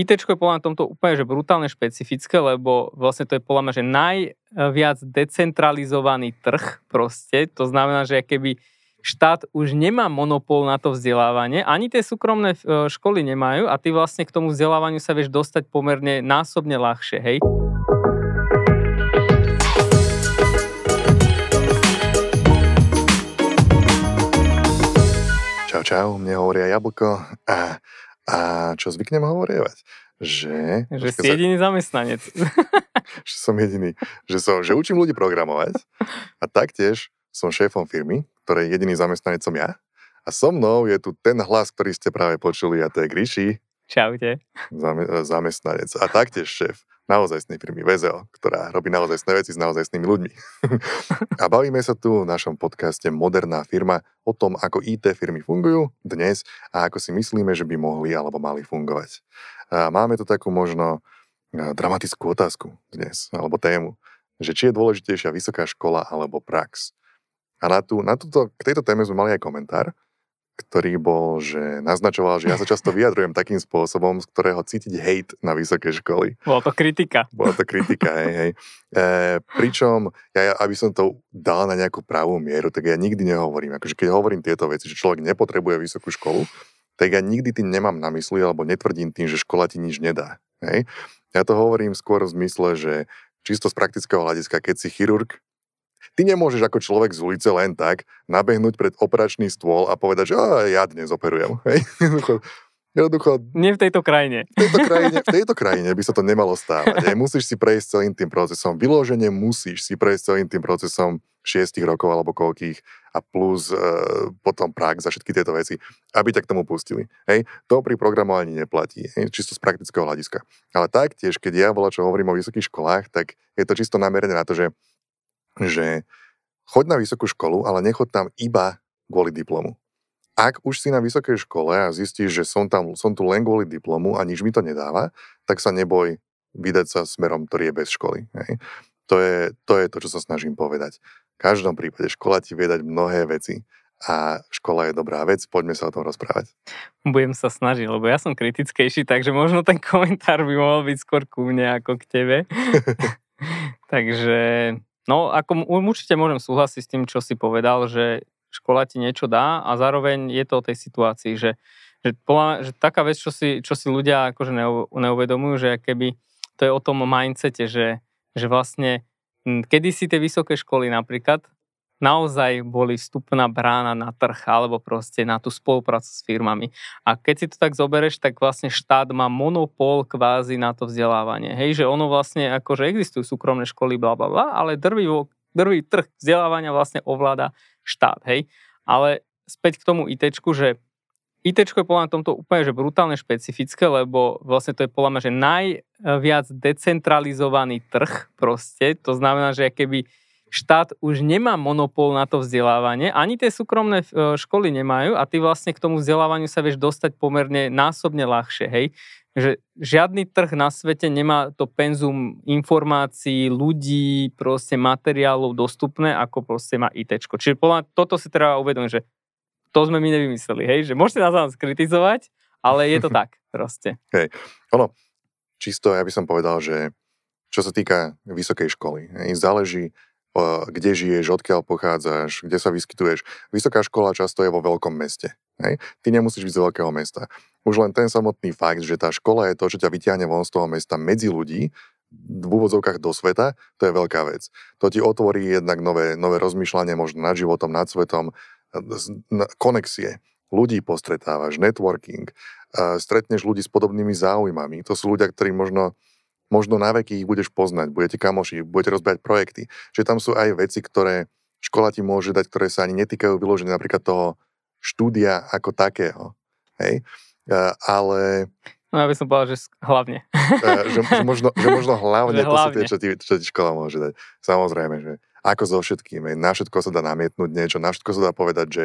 IT je podľa mňa tomto úplne že brutálne špecifické, lebo vlastne to je podľa mňa, že najviac decentralizovaný trh proste. To znamená, že keby štát už nemá monopol na to vzdelávanie, ani tie súkromné e, školy nemajú a ty vlastne k tomu vzdelávaniu sa vieš dostať pomerne násobne ľahšie, hej. Čau, čau, mne hovoria jablko a a čo zvyknem hovorievať? Že... Že si jediný sa... zamestnanec. že som jediný. Že, som, že učím ľudí programovať a taktiež som šéfom firmy, ktorej jediný zamestnanec som ja. A so mnou je tu ten hlas, ktorý ste práve počuli a to je Gríši. Čaute. zamestnanec a taktiež šéf naozajstnej firmy VZO, ktorá robí naozajstné veci s naozajstnými ľuďmi. a bavíme sa tu v našom podcaste Moderná firma o tom, ako IT firmy fungujú dnes a ako si myslíme, že by mohli alebo mali fungovať. A máme tu takú možno dramatickú otázku dnes, alebo tému, že či je dôležitejšia vysoká škola alebo prax. A na, tú, na túto, k tejto téme sme mali aj komentár, ktorý bol, že naznačoval, že ja sa často vyjadrujem takým spôsobom, z ktorého cítiť hate na vysoké školy. Bola to kritika. Bola to kritika, hej, hej. E, pričom, ja, aby som to dal na nejakú pravú mieru, tak ja nikdy nehovorím, akože keď hovorím tieto veci, že človek nepotrebuje vysokú školu, tak ja nikdy tým nemám na mysli, alebo netvrdím tým, že škola ti nič nedá. Hej. Ja to hovorím skôr v zmysle, že čisto z praktického hľadiska, keď si chirurg, Ty nemôžeš ako človek z ulice len tak nabehnúť pred operačný stôl a povedať, že ja dnes operujem. Hej? Jednoducho, Nie v tejto krajine. V tejto krajine, v tejto krajine by sa to nemalo stávať. Aj musíš si prejsť celým tým procesom. Vyloženie musíš si prejsť celým tým procesom šiestich rokov alebo koľkých a plus e, potom prax za všetky tieto veci, aby ťa k tomu pustili. Hej? To pri programovaní neplatí, hej? čisto z praktického hľadiska. Ale taktiež, keď ja bola, čo hovorím o vysokých školách, tak je to čisto namerené na to, že že choď na vysokú školu, ale nechoď tam iba kvôli diplomu. Ak už si na vysokej škole a zistíš, že som, tam, som tu len kvôli diplomu a nič mi to nedáva, tak sa neboj vydať sa smerom, ktorý je bez školy. Hej. To, je, to je to, čo sa snažím povedať. V každom prípade škola ti vie dať mnohé veci a škola je dobrá vec, poďme sa o tom rozprávať. Budem sa snažiť, lebo ja som kritickejší, takže možno ten komentár by mohol byť skôr ku mne ako k tebe. takže No, ako určite môžem súhlasiť s tým, čo si povedal, že škola ti niečo dá a zároveň je to o tej situácii, že, že, že taká vec, čo si, čo si ľudia akože neuvedomujú, že keby to je o tom mindsete, že, že vlastne kedy si tie vysoké školy napríklad naozaj boli vstupná brána na trh alebo proste na tú spoluprácu s firmami. A keď si to tak zobereš, tak vlastne štát má monopol kvázi na to vzdelávanie. Hej, že ono vlastne akože existujú súkromné školy, bla bla bla, ale drvý, drvý trh vzdelávania vlastne ovláda štát. Hej. Ale späť k tomu ITčku, že IT je podľa mňa tomto úplne že brutálne špecifické, lebo vlastne to je podľa mňa, že najviac decentralizovaný trh proste. To znamená, že keby štát už nemá monopol na to vzdelávanie, ani tie súkromné e, školy nemajú a ty vlastne k tomu vzdelávaniu sa vieš dostať pomerne násobne ľahšie, hej. Že žiadny trh na svete nemá to penzum informácií, ľudí, proste materiálov dostupné, ako proste má IT. Čiže podľa toto si treba uvedomiť, že to sme my nevymysleli, hej, že môžete nás vám skritizovať, ale je to tak proste. Hej, ono, čisto ja by som povedal, že čo sa týka vysokej školy, záleží, kde žiješ, odkiaľ pochádzaš, kde sa vyskytuješ. Vysoká škola často je vo veľkom meste. Hej? Ty nemusíš byť z veľkého mesta. Už len ten samotný fakt, že tá škola je to, čo ťa vyťahne von z toho mesta medzi ľudí, v úvodzovkách do sveta, to je veľká vec. To ti otvorí jednak nové, nové rozmýšľanie možno nad životom, nad svetom, konexie. Ľudí postretávaš, networking, stretneš ľudí s podobnými záujmami. To sú ľudia, ktorí možno možno na veky ich budeš poznať, budete kamoši, budete rozbehať projekty. Čiže tam sú aj veci, ktoré škola ti môže dať, ktoré sa ani netýkajú vyloženia napríklad toho štúdia ako takého. Hej? Ale... No ja by som povedal, že hlavne. že, že, možno, že možno hlavne, že hlavne. to sú tie, čo ti, čo ti škola môže dať. Samozrejme, že ako so všetkým. Na všetko sa dá namietnúť niečo, na všetko sa dá povedať, že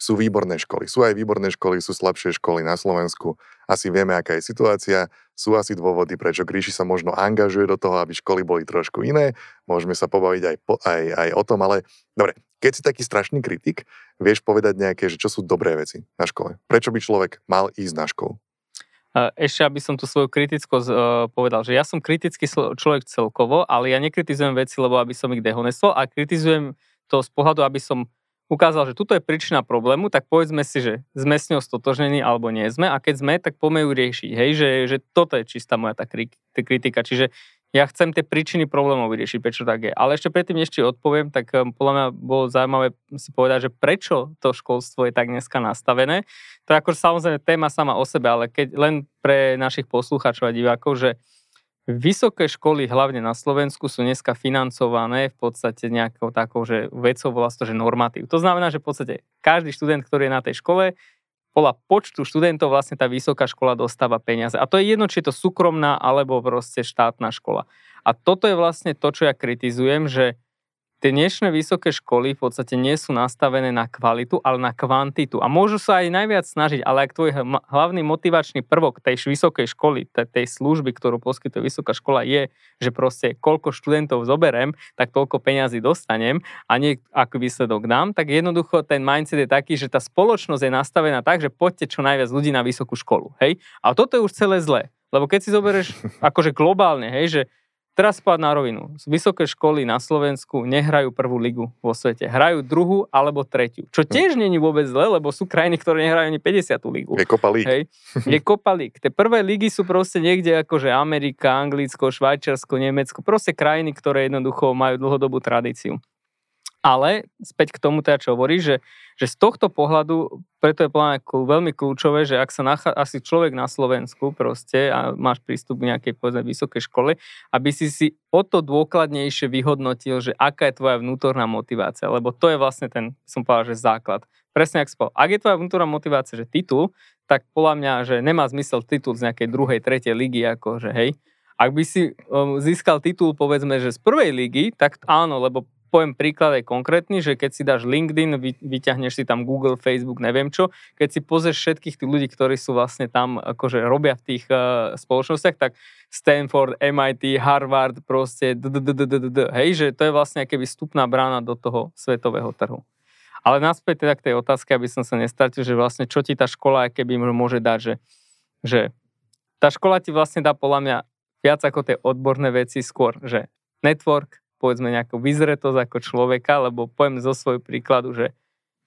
sú výborné školy. Sú aj výborné školy, sú slabšie školy na Slovensku. Asi vieme, aká je situácia. Sú asi dôvody, prečo Gríši sa možno angažuje do toho, aby školy boli trošku iné. Môžeme sa pobaviť aj, po, aj, aj o tom, ale dobre, keď si taký strašný kritik, vieš povedať nejaké, že čo sú dobré veci na škole. Prečo by človek mal ísť na školu? ešte aby som tu svoju kritickosť uh, povedal, že ja som kritický človek celkovo, ale ja nekritizujem veci, lebo aby som ich dehonestoval a kritizujem to z pohľadu, aby som ukázal, že tuto je príčina problému, tak povedzme si, že sme s ňou stotožnení alebo nie sme a keď sme, tak poďme ju riešiť. Hej, že, že toto je čistá moja tá kritika. Čiže ja chcem tie príčiny problémov vyriešiť, prečo tak je. Ale ešte predtým ešte odpoviem, tak um, podľa mňa bolo zaujímavé si povedať, že prečo to školstvo je tak dneska nastavené. To je ako samozrejme téma sama o sebe, ale keď len pre našich poslucháčov a divákov, že vysoké školy, hlavne na Slovensku, sú dneska financované v podstate nejakou takou, že vecou volá to, že normatív. To znamená, že v podstate každý študent, ktorý je na tej škole, podľa počtu študentov vlastne tá vysoká škola dostáva peniaze. A to je jedno, či je to súkromná alebo proste štátna škola. A toto je vlastne to, čo ja kritizujem, že tie dnešné vysoké školy v podstate nie sú nastavené na kvalitu, ale na kvantitu. A môžu sa aj najviac snažiť, ale ak tvoj hlavný motivačný prvok tej vysokej školy, tej služby, ktorú poskytuje vysoká škola, je, že proste koľko študentov zoberiem, tak toľko peňazí dostanem a nie ako výsledok dám, tak jednoducho ten mindset je taký, že tá spoločnosť je nastavená tak, že poďte čo najviac ľudí na vysokú školu. Hej? A toto je už celé zlé. Lebo keď si zoberieš akože globálne, hej, že Teraz spať na rovinu. Vysoké školy na Slovensku nehrajú prvú ligu vo svete. Hrajú druhú alebo tretiu. Čo hm. tiež není vôbec zle, lebo sú krajiny, ktoré nehrajú ani 50. ligu. Je kopa líg. Hej. Je kopa líg. Tie prvé ligy sú proste niekde ako že Amerika, Anglicko, Švajčiarsko, Nemecko. Proste krajiny, ktoré jednoducho majú dlhodobú tradíciu. Ale späť k tomu teda, čo hovorí, že, že z tohto pohľadu, preto je plán veľmi kľúčové, že ak sa nachá, asi človek na Slovensku proste a máš prístup k nejakej povedzme vysokej škole, aby si si o to dôkladnejšie vyhodnotil, že aká je tvoja vnútorná motivácia, lebo to je vlastne ten, som povedal, že základ. Presne ak spol. Ak je tvoja vnútorná motivácia, že titul, tak podľa mňa, že nemá zmysel titul z nejakej druhej, tretej ligy, ako že hej. Ak by si um, získal titul, povedzme, že z prvej ligy, tak áno, lebo poviem príklad aj konkrétny, že keď si dáš LinkedIn, vy, vyťahneš si tam Google, Facebook, neviem čo, keď si pozrieš všetkých tých ľudí, ktorí sú vlastne tam, akože robia v tých uh, spoločnostiach, tak Stanford, MIT, Harvard, proste hej, že to je vlastne keby vstupná brána do toho svetového trhu. Ale naspäť teda k tej otázke, aby som sa nestratil, že vlastne čo ti tá škola keby môže dať, že, že tá škola ti vlastne dá podľa mňa viac ako tie odborné veci skôr, že network, povedzme nejakú vyzretosť ako človeka, lebo poviem zo svojho príkladu, že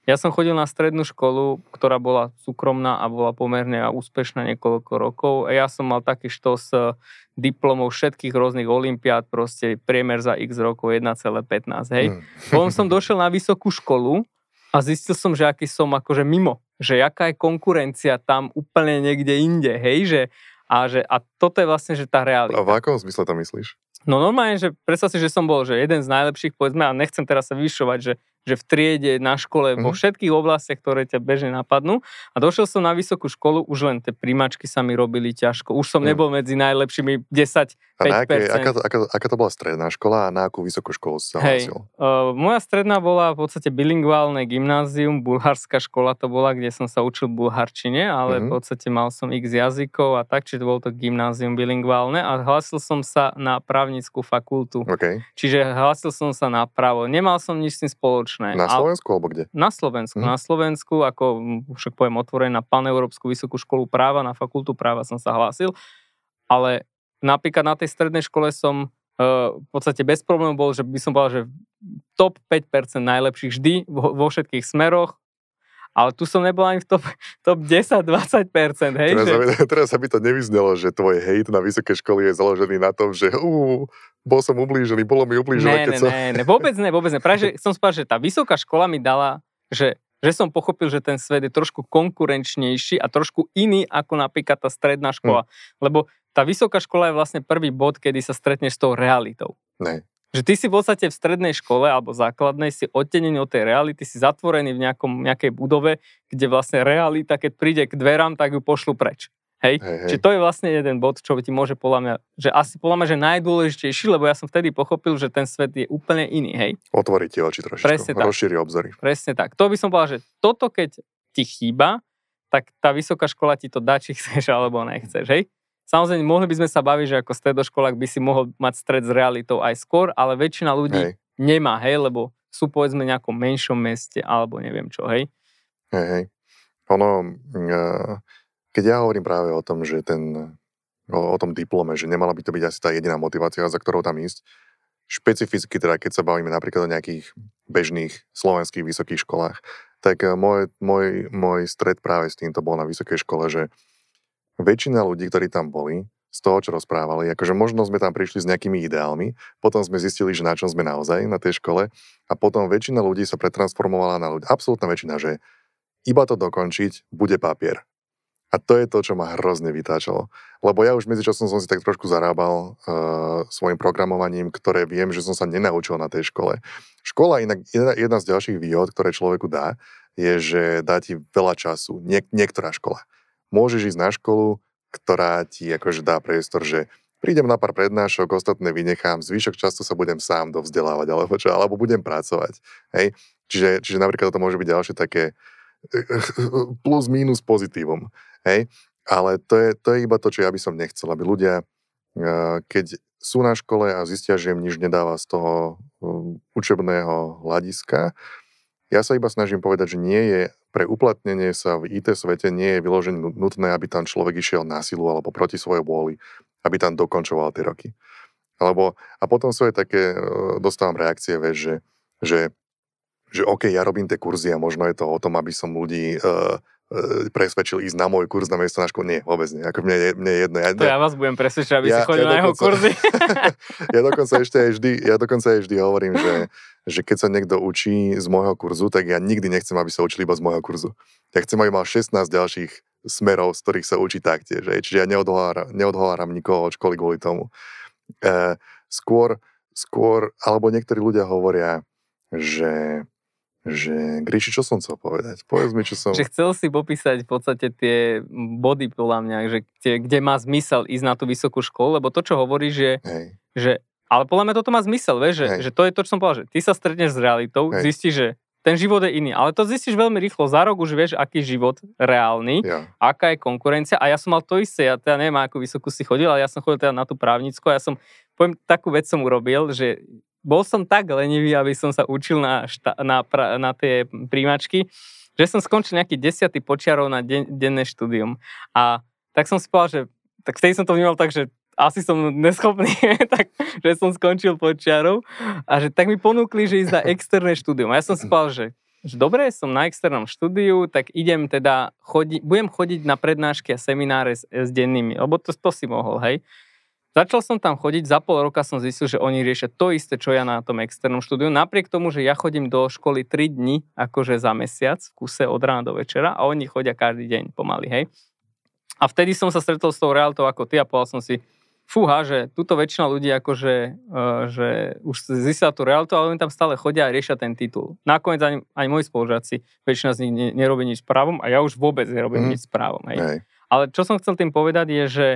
ja som chodil na strednú školu, ktorá bola súkromná a bola pomerne úspešná niekoľko rokov a ja som mal taký štos eh, diplomov všetkých rôznych olimpiád, proste priemer za x rokov 1,15, hej. Mm. Potom som došiel na vysokú školu a zistil som, že aký som akože mimo, že aká je konkurencia tam úplne niekde inde, hej, že a, že, a toto je vlastne, že tá realita. A v akom zmysle to myslíš? No normálne, že predstav si, že som bol že jeden z najlepších, povedzme, a nechcem teraz sa vyšovať, že že v triede, na škole, mm-hmm. vo mhm. všetkých oblastiach, ktoré ťa bežne napadnú. A došiel som na vysokú školu, už len tie príjmačky sa mi robili ťažko. Už som mm. nebol medzi najlepšími 10 a na aké, aká, to, aká, aká to bola stredná škola a na akú vysokú školu si sa Hej, uh, moja stredná bola v podstate bilingválne gymnázium, bulharská škola to bola, kde som sa učil bulharčine, ale mm-hmm. v podstate mal som x jazykov a tak, čiže to bolo to gymnázium bilingválne a hlásil som sa na právnickú fakultu. Okay. Čiže hlásil som sa na právo. Nemal som nič s tým spoločné spoločné. Na Slovensku alebo kde? Na Slovensku. Hmm. Na Slovensku, ako však poviem otvorené na Paneurópsku vysokú školu práva, na fakultu práva som sa hlásil, ale napríklad na tej strednej škole som uh, v podstate bez problémov bol, že by som povedal, že top 5% najlepších vždy vo, vo všetkých smeroch, ale tu som nebol ani v top, top 10-20%, hej? Teraz, že... by, teraz sa by to nevyznelo, že tvoj hejt na vysoké školy je založený na tom, že uh, bol som ublížený, bolo mi ublížené, ne, keď ne, som... Ne, ne, vôbec ne, vôbec ne. Práve, že som spal, že tá vysoká škola mi dala, že, že som pochopil, že ten svet je trošku konkurenčnejší a trošku iný ako napríklad tá stredná škola. Hm. Lebo tá vysoká škola je vlastne prvý bod, kedy sa stretneš s tou realitou. Ne. Že ty si v podstate v strednej škole alebo základnej si odtenený od tej reality, si zatvorený v nejakom, nejakej budove, kde vlastne realita, keď príde k dverám, tak ju pošlu preč. Hej? Hej, hej. Čiže to je vlastne jeden bod, čo ti môže podľa mňa, že asi podľa mňa, že najdôležitejší, lebo ja som vtedy pochopil, že ten svet je úplne iný, hej. Otvorí ti oči trošičku, Presne tak. rozšíri obzory. Presne tak. To by som povedal, že toto keď ti chýba, tak tá vysoká škola ti to dá, či chceš alebo nechceš, hej. Samozrejme, mohli by sme sa baviť, že ako stredoškolák by si mohol mať stred s realitou aj skôr, ale väčšina ľudí hej. nemá, hej, lebo sú povedzme v nejakom menšom meste alebo neviem čo, hej. Hej, hej. Ono, uh keď ja hovorím práve o tom, že ten, o, o tom diplome, že nemala by to byť asi tá jediná motivácia, za ktorou tam ísť, špecificky teda, keď sa bavíme napríklad o nejakých bežných slovenských vysokých školách, tak eh, môj, môj, môj stred práve s týmto bol na vysokej škole, že väčšina ľudí, ktorí tam boli, z toho, čo rozprávali. Akože možno sme tam prišli s nejakými ideálmi, potom sme zistili, že na čom sme naozaj na tej škole a potom väčšina ľudí sa pretransformovala na ľudí. Absolutná väčšina, že iba to dokončiť, bude papier. A to je to, čo ma hrozne vytáčalo. Lebo ja už medzičasom som si tak trošku zarábal uh, svojim programovaním, ktoré viem, že som sa nenaučil na tej škole. Škola, inak jedna, jedna z ďalších výhod, ktoré človeku dá, je, že dá ti veľa času. Nie, niektorá škola. Môžeš ísť na školu, ktorá ti akože dá priestor, že prídem na pár prednášok, ostatné vynechám, zvyšok času sa budem sám dovzdelávať, alebo čo, alebo budem pracovať. Hej? Čiže, čiže napríklad to môže byť ďalšie také plus minus pozitívum. Hej? Ale to je, to je iba to, čo ja by som nechcel, aby ľudia, eh, keď sú na škole a zistia, že im nič nedáva z toho um, učebného hľadiska, ja sa iba snažím povedať, že nie je pre uplatnenie sa v IT svete nie je vyložené nutné, aby tam človek išiel na silu alebo proti svojej vôli, aby tam dokončoval tie roky. Alebo, a potom sú aj také, eh, dostávam reakcie, vieš, že, že, že OK, ja robím tie kurzy a možno je to o tom, aby som ľudí uh, E, presvedčil ísť na môj kurz na miesto na školu. Nie, vôbec nie. Ako mne, je, mne je jedno. Ja, to ja vás budem presvedčiť, aby ja, si chodil ja na jeho kurzy. ja dokonca ešte aj vždy, ja dokonca aj vždy hovorím, že, že keď sa niekto učí z môjho kurzu, tak ja nikdy nechcem, aby sa učili iba z môjho kurzu. Ja chcem, aby mal 16 ďalších smerov, z ktorých sa učí taktiež. Čiže ja neodhováram, neodhováram nikoho od školy kvôli tomu. E, skôr, skôr, alebo niektorí ľudia hovoria, že že Gríši, čo som chcel povedať? Povedz mi, čo som... Že chcel si popísať v podstate tie body, podľa mňa, že kde, kde má zmysel ísť na tú vysokú školu, lebo to, čo hovoríš, že, že ale podľa mňa toto má zmysel, vieš, že, že to je to, čo som povedal, že ty sa stretneš s realitou, Hej. zistíš, že ten život je iný, ale to zistíš veľmi rýchlo, za rok už vieš, aký život reálny, ja. aká je konkurencia a ja som mal to isté, ja teda neviem, ako vysokú si chodil, ale ja som chodil teda na tú právnickú a ja som, poviem, takú vec som urobil, že bol som tak lenivý, aby som sa učil na, šta, na, pra, na tie príjmačky, že som skončil nejaký desiatý počiarov na den, denné štúdium. A tak som si povedal, že tak vtedy som to vnímal tak, že asi som neschopný, tak, že som skončil počiarov a že tak mi ponúkli, že ísť na externé štúdium. A ja som si povedal, že, že dobre, som na externom štúdiu, tak idem teda, chodi, budem chodiť na prednášky a semináre s, s dennými, lebo to, to si mohol, hej. Začal som tam chodiť, za pol roka som zistil, že oni riešia to isté, čo ja na tom externom štúdiu, napriek tomu, že ja chodím do školy 3 dni, akože za mesiac, v kuse od rána do večera a oni chodia každý deň pomaly, hej. A vtedy som sa stretol s tou realitou ako ty a povedal som si, fúha, že túto väčšina ľudí akože, uh, že už zistila tú realitu, ale oni tam stále chodia a riešia ten titul. Nakoniec aj, aj moji spolužiaci, väčšina z nich ne, nerobí nič s právom a ja už vôbec nerobím mm. nič s právom. Hej. Hej. Ale čo som chcel tým povedať je, že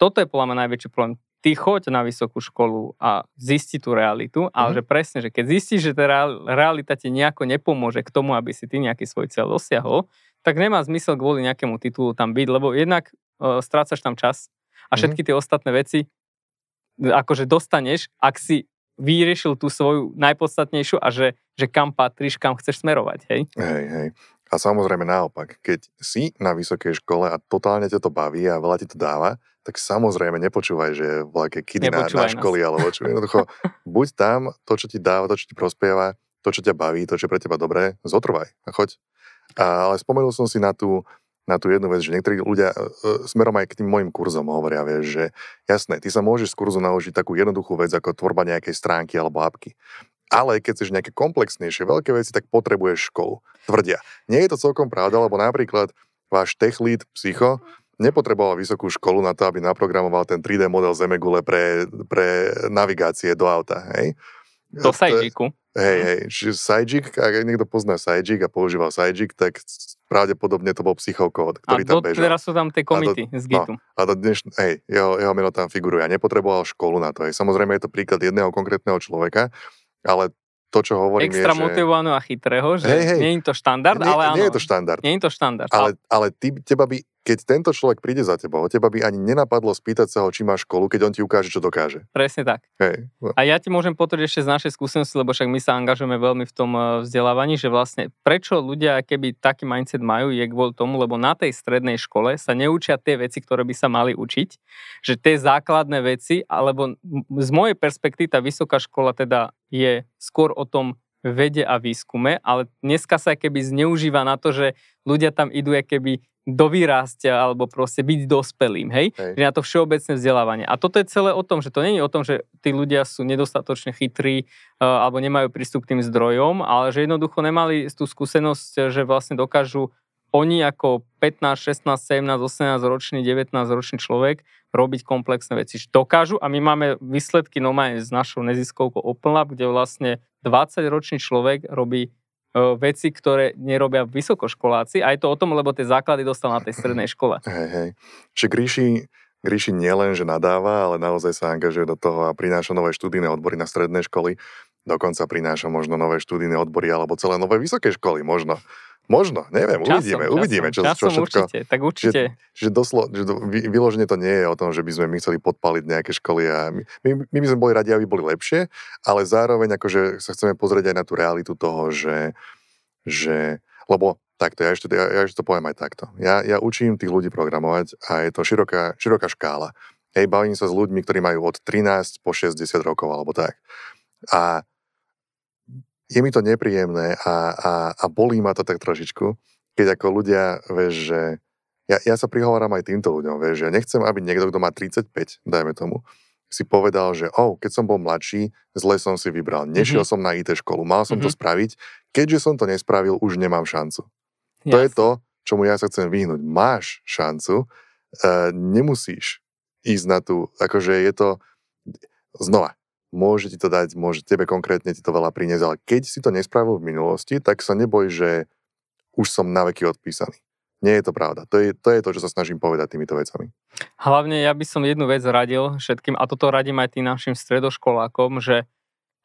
toto je podľa mňa najväčší problém. Ty choď na vysokú školu a zisti tú realitu, ale mhm. že presne, že keď zistíš, že tá realita ti nejako nepomôže k tomu, aby si ty nejaký svoj cieľ dosiahol, tak nemá zmysel kvôli nejakému titulu tam byť, lebo jednak uh, strácaš tam čas a mhm. všetky tie ostatné veci akože dostaneš, ak si vyriešil tú svoju najpodstatnejšiu a že, že kam patríš, kam chceš smerovať, hej? Hej, hej. A samozrejme naopak, keď si na vysokej škole a totálne ťa to baví a veľa ti to dáva, tak samozrejme nepočúvaj, že vlaké kidy na, na školy alebo čo. Jednoducho, buď tam, to, čo ti dáva, to, čo ti prospieva, to, čo ťa baví, to, čo je pre teba dobré, zotrvaj a choď. A, ale spomenul som si na tú, na tú jednu vec, že niektorí ľudia e, smerom aj k tým mojim kurzom hovoria, vieš, že jasné, ty sa môžeš z kurzu naučiť takú jednoduchú vec ako tvorba nejakej stránky alebo apky. Ale keď chceš nejaké komplexnejšie, veľké veci, tak potrebuješ školu. Tvrdia. Nie je to celkom pravda, lebo napríklad váš tech lead psycho nepotreboval vysokú školu na to, aby naprogramoval ten 3D model Zemegule pre, pre navigácie do auta. Hej? Do Sajjiku. Hej, hej, čiže Sajjik, ak niekto pozná Sajjik a používal Sajjik, tak pravdepodobne to bol psychokód, ktorý a tam bežal. A teraz sú tam tie komity z Gitu. No, a do dneš, hej, jeho, jeho meno tam figuruje. A nepotreboval školu na to. Hej. Samozrejme je to príklad jedného konkrétneho človeka, ale to, čo hovorím Extra je, motivovaného a chytrého, že hej, hej, nie je to štandard, nie, ale áno. Nie je to štandard. Nie je to štandard. Ale, ale ty, teba by keď tento človek príde za tebou, teba by ani nenapadlo spýtať sa ho, či má školu, keď on ti ukáže, čo dokáže. Presne tak. Hej. No. A ja ti môžem potvrdiť ešte z našej skúsenosti, lebo však my sa angažujeme veľmi v tom eh, vzdelávaní, že vlastne prečo ľudia keby taký mindset majú, je kvôli tomu, lebo na tej strednej škole sa neučia tie veci, ktoré by sa mali učiť, že tie základné veci, alebo z mojej perspektívy tá vysoká škola teda je skôr o tom vede a výskume, ale dneska sa keby zneužíva na to, že ľudia tam idú keby do vyrástia alebo proste byť dospelým, hej? hej? Že na to všeobecné vzdelávanie. A toto je celé o tom, že to nie je o tom, že tí ľudia sú nedostatočne chytrí uh, alebo nemajú prístup k tým zdrojom, ale že jednoducho nemali tú skúsenosť, že vlastne dokážu oni ako 15, 16, 17, 18 ročný, 19 ročný človek robiť komplexné veci. Dokážu a my máme výsledky normálne s našou neziskovkou Open Lab, kde vlastne 20 ročný človek robí veci, ktoré nerobia vysokoškoláci a je to o tom, lebo tie základy dostal na tej strednej škole. Hej, hej. Čiže Gríši, Gríši nielen, že nadáva, ale naozaj sa angažuje do toho a prináša nové študijné odbory na strednej školy. Dokonca prináša možno nové študijné odbory alebo celé nové vysoké školy, možno. Možno, neviem, časom, uvidíme, časom, uvidíme, čo, časom čo všetko. Určite, tak určite. Že, že, doslo, že do, vy, vyložene to nie je o tom, že by sme my chceli podpaliť nejaké školy a my, my, my by sme boli radi, aby boli lepšie, ale zároveň akože sa chceme pozrieť aj na tú realitu toho, že, že lebo takto, ja ešte, ja, ja ešte to poviem aj takto. Ja, ja učím tých ľudí programovať a je to široká, široká škála. Hej, bavím sa s ľuďmi, ktorí majú od 13 po 60 rokov alebo tak. A je mi to nepríjemné a, a, a bolí ma to tak trošičku, keď ako ľudia, vieš, že ja, ja sa prihováram aj týmto ľuďom, vieš, že nechcem, aby niekto, kto má 35, dajme tomu, si povedal, že oh, keď som bol mladší, zle som si vybral, nešiel mm-hmm. som na IT školu, mal som mm-hmm. to mhm. spraviť, keďže som to nespravil, už nemám šancu. Jasne. To je to, čomu ja sa chcem vyhnúť. Máš šancu, uh, nemusíš ísť na tú, akože je to, znova, môže ti to dať, môže tebe konkrétne ti to veľa priniesť, ale keď si to nespravil v minulosti, tak sa neboj, že už som na veky odpísaný. Nie je to pravda. To je, to je to, čo sa snažím povedať týmito vecami. Hlavne ja by som jednu vec radil všetkým, a toto radím aj tým našim stredoškolákom, že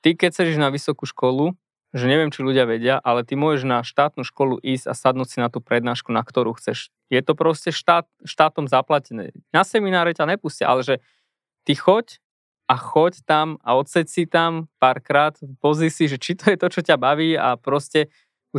ty keď chceš na vysokú školu, že neviem, či ľudia vedia, ale ty môžeš na štátnu školu ísť a sadnúť si na tú prednášku, na ktorú chceš. Je to proste štát, štátom zaplatené. Na semináre ťa nepustia, ale že ty choď a choď tam a odseď si tam párkrát, pozri si, že či to je to, čo ťa baví a proste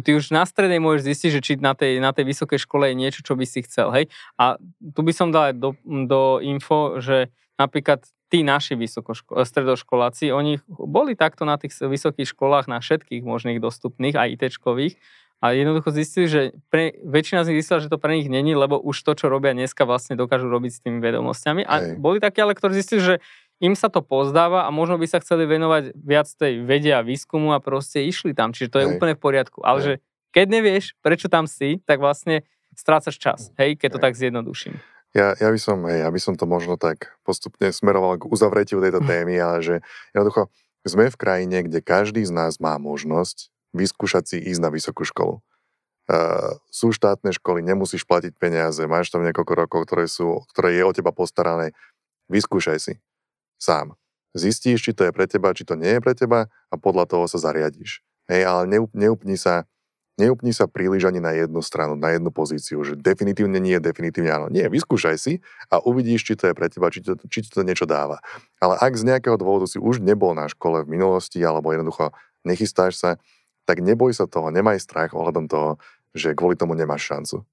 ty už na strednej môžeš zistiť, že či na tej, na tej vysokej škole je niečo, čo by si chcel, hej. A tu by som dal aj do, do info, že napríklad tí naši vysokoško- stredoškoláci, oni boli takto na tých vysokých školách, na všetkých možných dostupných, aj ITčkových, a jednoducho zistili, že pre, väčšina z nich zistila, že to pre nich není, lebo už to, čo robia dneska, vlastne dokážu robiť s tými vedomosťami. A Hej. boli takí, ale ktorí zistili, že im sa to pozdáva a možno by sa chceli venovať viac tej vede a výskumu a proste išli tam. Čiže to je Hej. úplne v poriadku. Ale Hej. že keď nevieš, prečo tam si, tak vlastne strácaš čas. Hej, keď to Hej. tak zjednoduším. Ja, ja, by som, hej, ja by som to možno tak postupne smeroval k uzavretiu tejto témy, ale že jednoducho sme v krajine, kde každý z nás má možnosť vyskúšať si ísť na vysokú školu. Uh, sú štátne školy, nemusíš platiť peniaze, máš tam niekoľko rokov, ktoré, sú, ktoré je o teba postarané. Vyskúšaj si sám. Zistíš, či to je pre teba, či to nie je pre teba a podľa toho sa zariadiš. Hej, ale neupni sa, neupni sa príliš ani na jednu stranu, na jednu pozíciu, že definitívne nie, definitívne áno. Nie, vyskúšaj si a uvidíš, či to je pre teba, či to, či to niečo dáva. Ale ak z nejakého dôvodu si už nebol na škole v minulosti alebo jednoducho nechystáš sa, tak neboj sa toho, nemaj strach ohľadom toho, že kvôli tomu nemáš šancu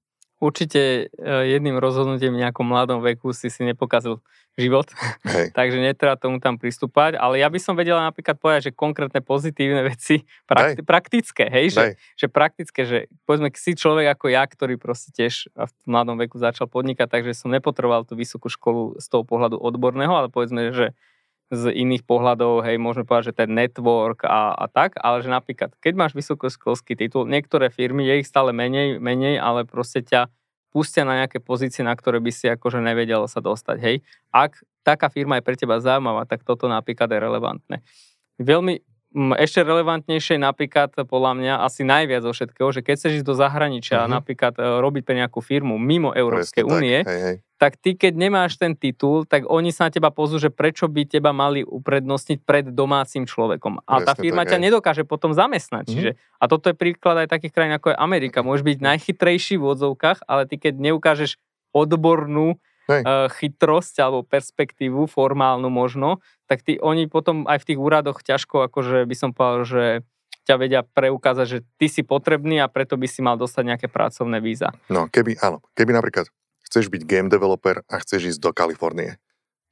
určite e, jedným rozhodnutím v nejakom mladom veku si si nepokazil život, Hej. takže netreba tomu tam pristúpať, ale ja by som vedela napríklad povedať, že konkrétne pozitívne veci, prakti- hej. praktické, hej, že, že praktické, že povedzme si človek ako ja, ktorý proste tiež v mladom veku začal podnikať, takže som nepotreboval tú vysokú školu z toho pohľadu odborného, ale povedzme, že z iných pohľadov, hej, môžeme povedať, že ten network a, a tak, ale že napríklad, keď máš vysokoškolský titul, niektoré firmy, je ich stále menej, menej, ale proste ťa pustia na nejaké pozície, na ktoré by si akože nevedel sa dostať, hej. Ak taká firma je pre teba zaujímavá, tak toto napríklad je relevantné. Veľmi ešte relevantnejšie napríklad podľa mňa asi najviac zo všetkého, že keď chceš ísť do zahraničia uh-huh. napríklad e, robiť pre nejakú firmu mimo Európskej únie, tak, hej, hej. Tak ty keď nemáš ten titul, tak oni sa na teba pozú, že prečo by teba mali uprednostniť pred domácim človekom. A Presne tá firma tak, ťa hej. nedokáže potom zamestnať. Uh-huh. Čiže, a toto je príklad aj takých krajín ako je Amerika. Môžeš byť najchytrejší v odzovkách, ale ty keď neukážeš odbornú Hej. uh, chytrosť alebo perspektívu, formálnu možno, tak tí, oni potom aj v tých úradoch ťažko, akože by som povedal, že ťa vedia preukázať, že ty si potrebný a preto by si mal dostať nejaké pracovné víza. No, keby, áno, keby napríklad chceš byť game developer a chceš ísť do Kalifornie,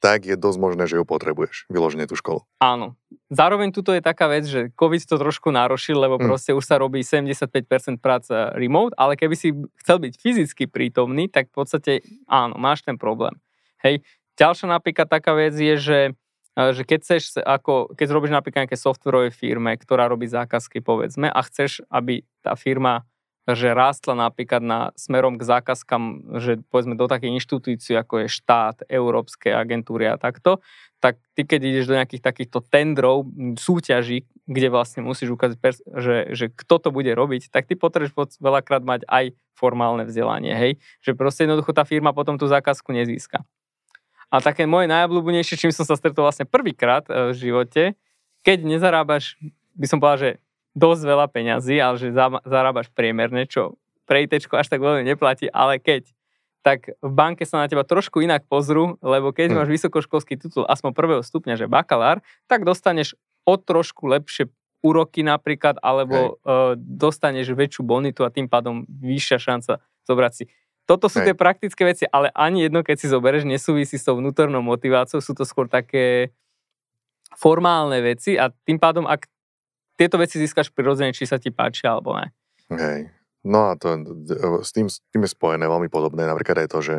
tak je dosť možné, že ju potrebuješ, vyloženie tú školu. Áno. Zároveň tuto je taká vec, že COVID to trošku narošil, lebo Mm. proste už sa robí 75% práca remote, ale keby si chcel byť fyzicky prítomný, tak v podstate áno, máš ten problém. Hej. Ďalšia napríklad taká vec je, že, e, že keď chceš, ako, keď robíš napríklad nejaké softwarovej firme, ktorá robí zákazky, povedzme, a chceš, aby tá firma že rástla napríklad na smerom k zákazkám, že povedzme do takej inštitúcií, ako je štát, európske agentúry a takto, tak ty keď ideš do nejakých takýchto tendrov, súťaží, kde vlastne musíš ukázať, že, že kto to bude robiť, tak ty potrebuješ veľakrát mať aj formálne vzdelanie, hej? Že proste jednoducho tá firma potom tú zákazku nezíska. A také moje najobľúbenejšie, čím som sa stretol vlastne prvýkrát e, v živote, keď nezarábaš, by som povedal, že dosť veľa peňazí, ale že za- zarábaš priemerne, čo pre ITčko až tak veľmi neplatí, ale keď tak v banke sa na teba trošku inak pozrú, lebo keď Hm. máš vysokoškolský titul aspoň prvého stupňa, že bakalár, tak dostaneš o trošku lepšie úroky napríklad, alebo uh, dostaneš väčšiu bonitu a tým pádom vyššia šanca zobrať si. Toto sú Hej. tie praktické veci, ale ani jedno, keď si zoberieš, nesúvisí s tou vnútornou motiváciou, sú to skôr také formálne veci a tým pádom, ak tieto veci získaš prirodzene, či sa ti páčia alebo ne. Hej. No a to, s, tým, s tým je spojené veľmi podobné. Napríklad aj to, že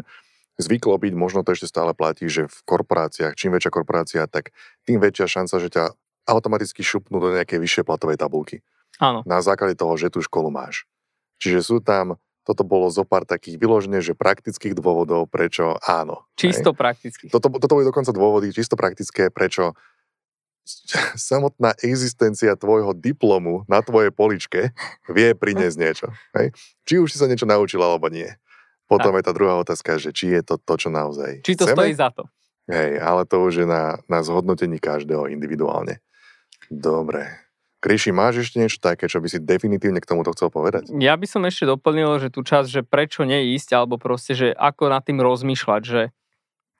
zvyklo byť, možno to ešte stále platí, že v korporáciách, čím väčšia korporácia, tak tým väčšia šanca, že ťa automaticky šupnú do nejakej vyššej platovej tabulky. Áno, Na základe toho, že tú školu máš. Čiže sú tam, toto bolo zo pár takých vyložené, že praktických dôvodov, prečo áno. hej. čisto prakticky. Toto, toto boli dokonca dôvody čisto praktické, prečo samotná existencia tvojho diplomu na tvojej poličke vie priniesť niečo. Hej? Či už si sa niečo naučil, alebo nie. Potom je tá druhá otázka, že či je to to, čo naozaj Či to chceme. stojí za to. Hej, ale to už je na, na zhodnotení každého individuálne. Dobre. Kryši, máš ešte niečo také, čo by si definitívne k tomuto chcel povedať? Ja by som ešte doplnil, že tú časť, že prečo neísť, alebo proste, že ako nad tým rozmýšľať, že,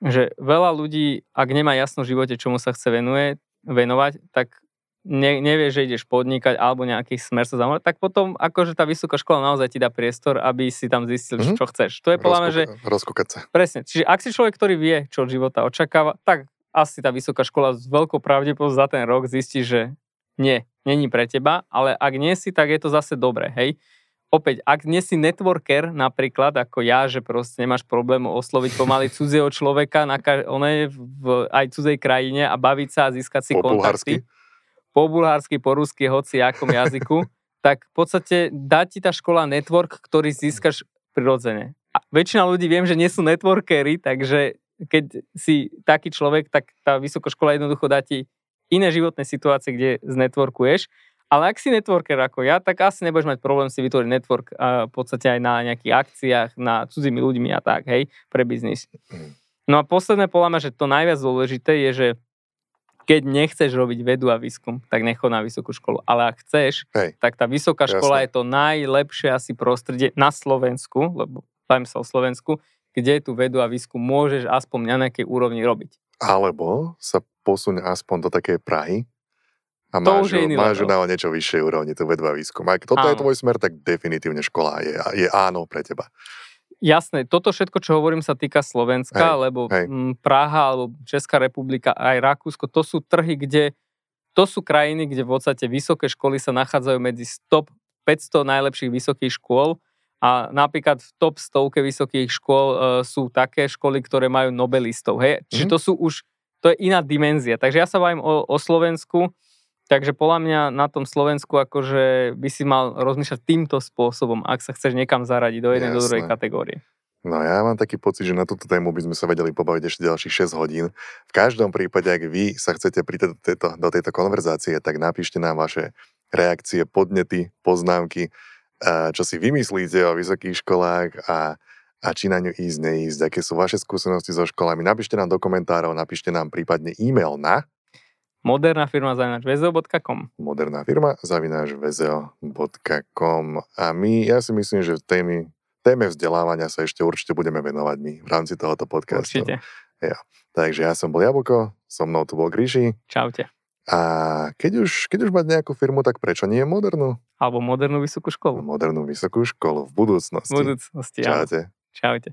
že veľa ľudí, ak nemá jasno v živote, čomu sa chce venuje, venovať, tak ne, nevie, že ideš podnikať alebo nejaký smer sa zamerať, tak potom akože tá vysoká škola naozaj ti dá priestor, aby si tam zistil, Mhm. mm-hmm. čo chceš. To je podľa mňa, že Rozkúka- Rozkúkať sa. Presne. Čiže ak si človek, ktorý vie, čo od života očakáva, tak asi tá vysoká škola s veľkou pravdepodobnosťou za ten rok zistí, že nie, není pre teba, ale ak nie si, tak je to zase dobre, hej. Opäť, ak nie si networker napríklad, ako ja, že proste nemáš problém osloviť pomaly cudzieho človeka na ka- onej v aj cudzej krajine a baviť sa a získať si Po kontakty bulharsky? po bulharsky, po rusky, hoci akom jazyku, tak v podstate dá ti tá škola network, ktorý získaš prirodzene. A väčšina ľudí viem, že nie sú networkery, takže keď si taký človek, tak tá vysoká škola jednoducho dá ti iné životné situácie, kde znetworkuješ. Ale ak si networker ako ja, tak asi nebudeš mať problém si vytvoriť network a v podstate aj na nejakých akciách, na cudzími ľuďmi a tak, hej, pre biznis. Mhm. No a posledné podľa mňa, že to najviac dôležité je, že keď nechceš robiť vedu a výskum, tak nechod na vysokú školu. Ale ak chceš, Hej. tak tá vysoká Jasné. škola je to najlepšie asi prostredie na Slovensku, lebo bavím sa o Slovensku, kde tú vedu a výskum môžeš aspoň na nejakej úrovni robiť. Alebo sa posuň aspoň do takej Prahy a To máš, už je iný máš level. na o niečo vyššej úrovni, tú vedu a výskum. Ak toto je Áno. tvoj smer, tak definitívne škola je, je áno pre teba. Jasné, toto všetko, čo hovorím, sa týka Slovenska, Hej, lebo hej. m, Praha alebo Česká republika, aj Rakúsko, to sú trhy, kde to sú krajiny, kde v podstate vysoké školy sa nachádzajú medzi top 500 najlepších vysokých škôl a napríklad v top stovke vysokých škôl e, sú také školy, ktoré majú nobelistov. Hej? Čiže Mhm. to sú už, to je iná dimenzia. Takže ja sa bavím o, o Slovensku, takže podľa mňa na tom Slovensku akože by si mal rozmýšľať týmto spôsobom, ak sa chceš niekam zaradiť do jednej, do druhej Jasné. kategórie. No ja mám taký pocit, že na túto tému by sme sa vedeli pobaviť ešte ďalších 6 hodín. V každom prípade, ak vy sa chcete pridať do tejto, do tejto konverzácie, tak napíšte nám vaše reakcie, podnety, poznámky, čo si vymyslíte o vysokých školách a, a či na ňu ísť, neísť, aké sú vaše skúsenosti so školami. Napíšte nám do komentárov, napíšte nám prípadne e-mail na Moderná firma zavináč väzov.com. moderná firma zavináš vzeo.com a my, ja si myslím, že témy téme vzdelávania sa ešte určite budeme venovať my v rámci tohoto podcastu. Určite. Takže ja som bol Jablko, so mnou tu bol Gríši. Čaute. A keď už, keď už mať nejakú firmu, tak prečo nie modernú? Alebo modernú vysokú školu. Modernú vysokú školu v budúcnosti. V budúcnosti, áno. Čaute. Čaute.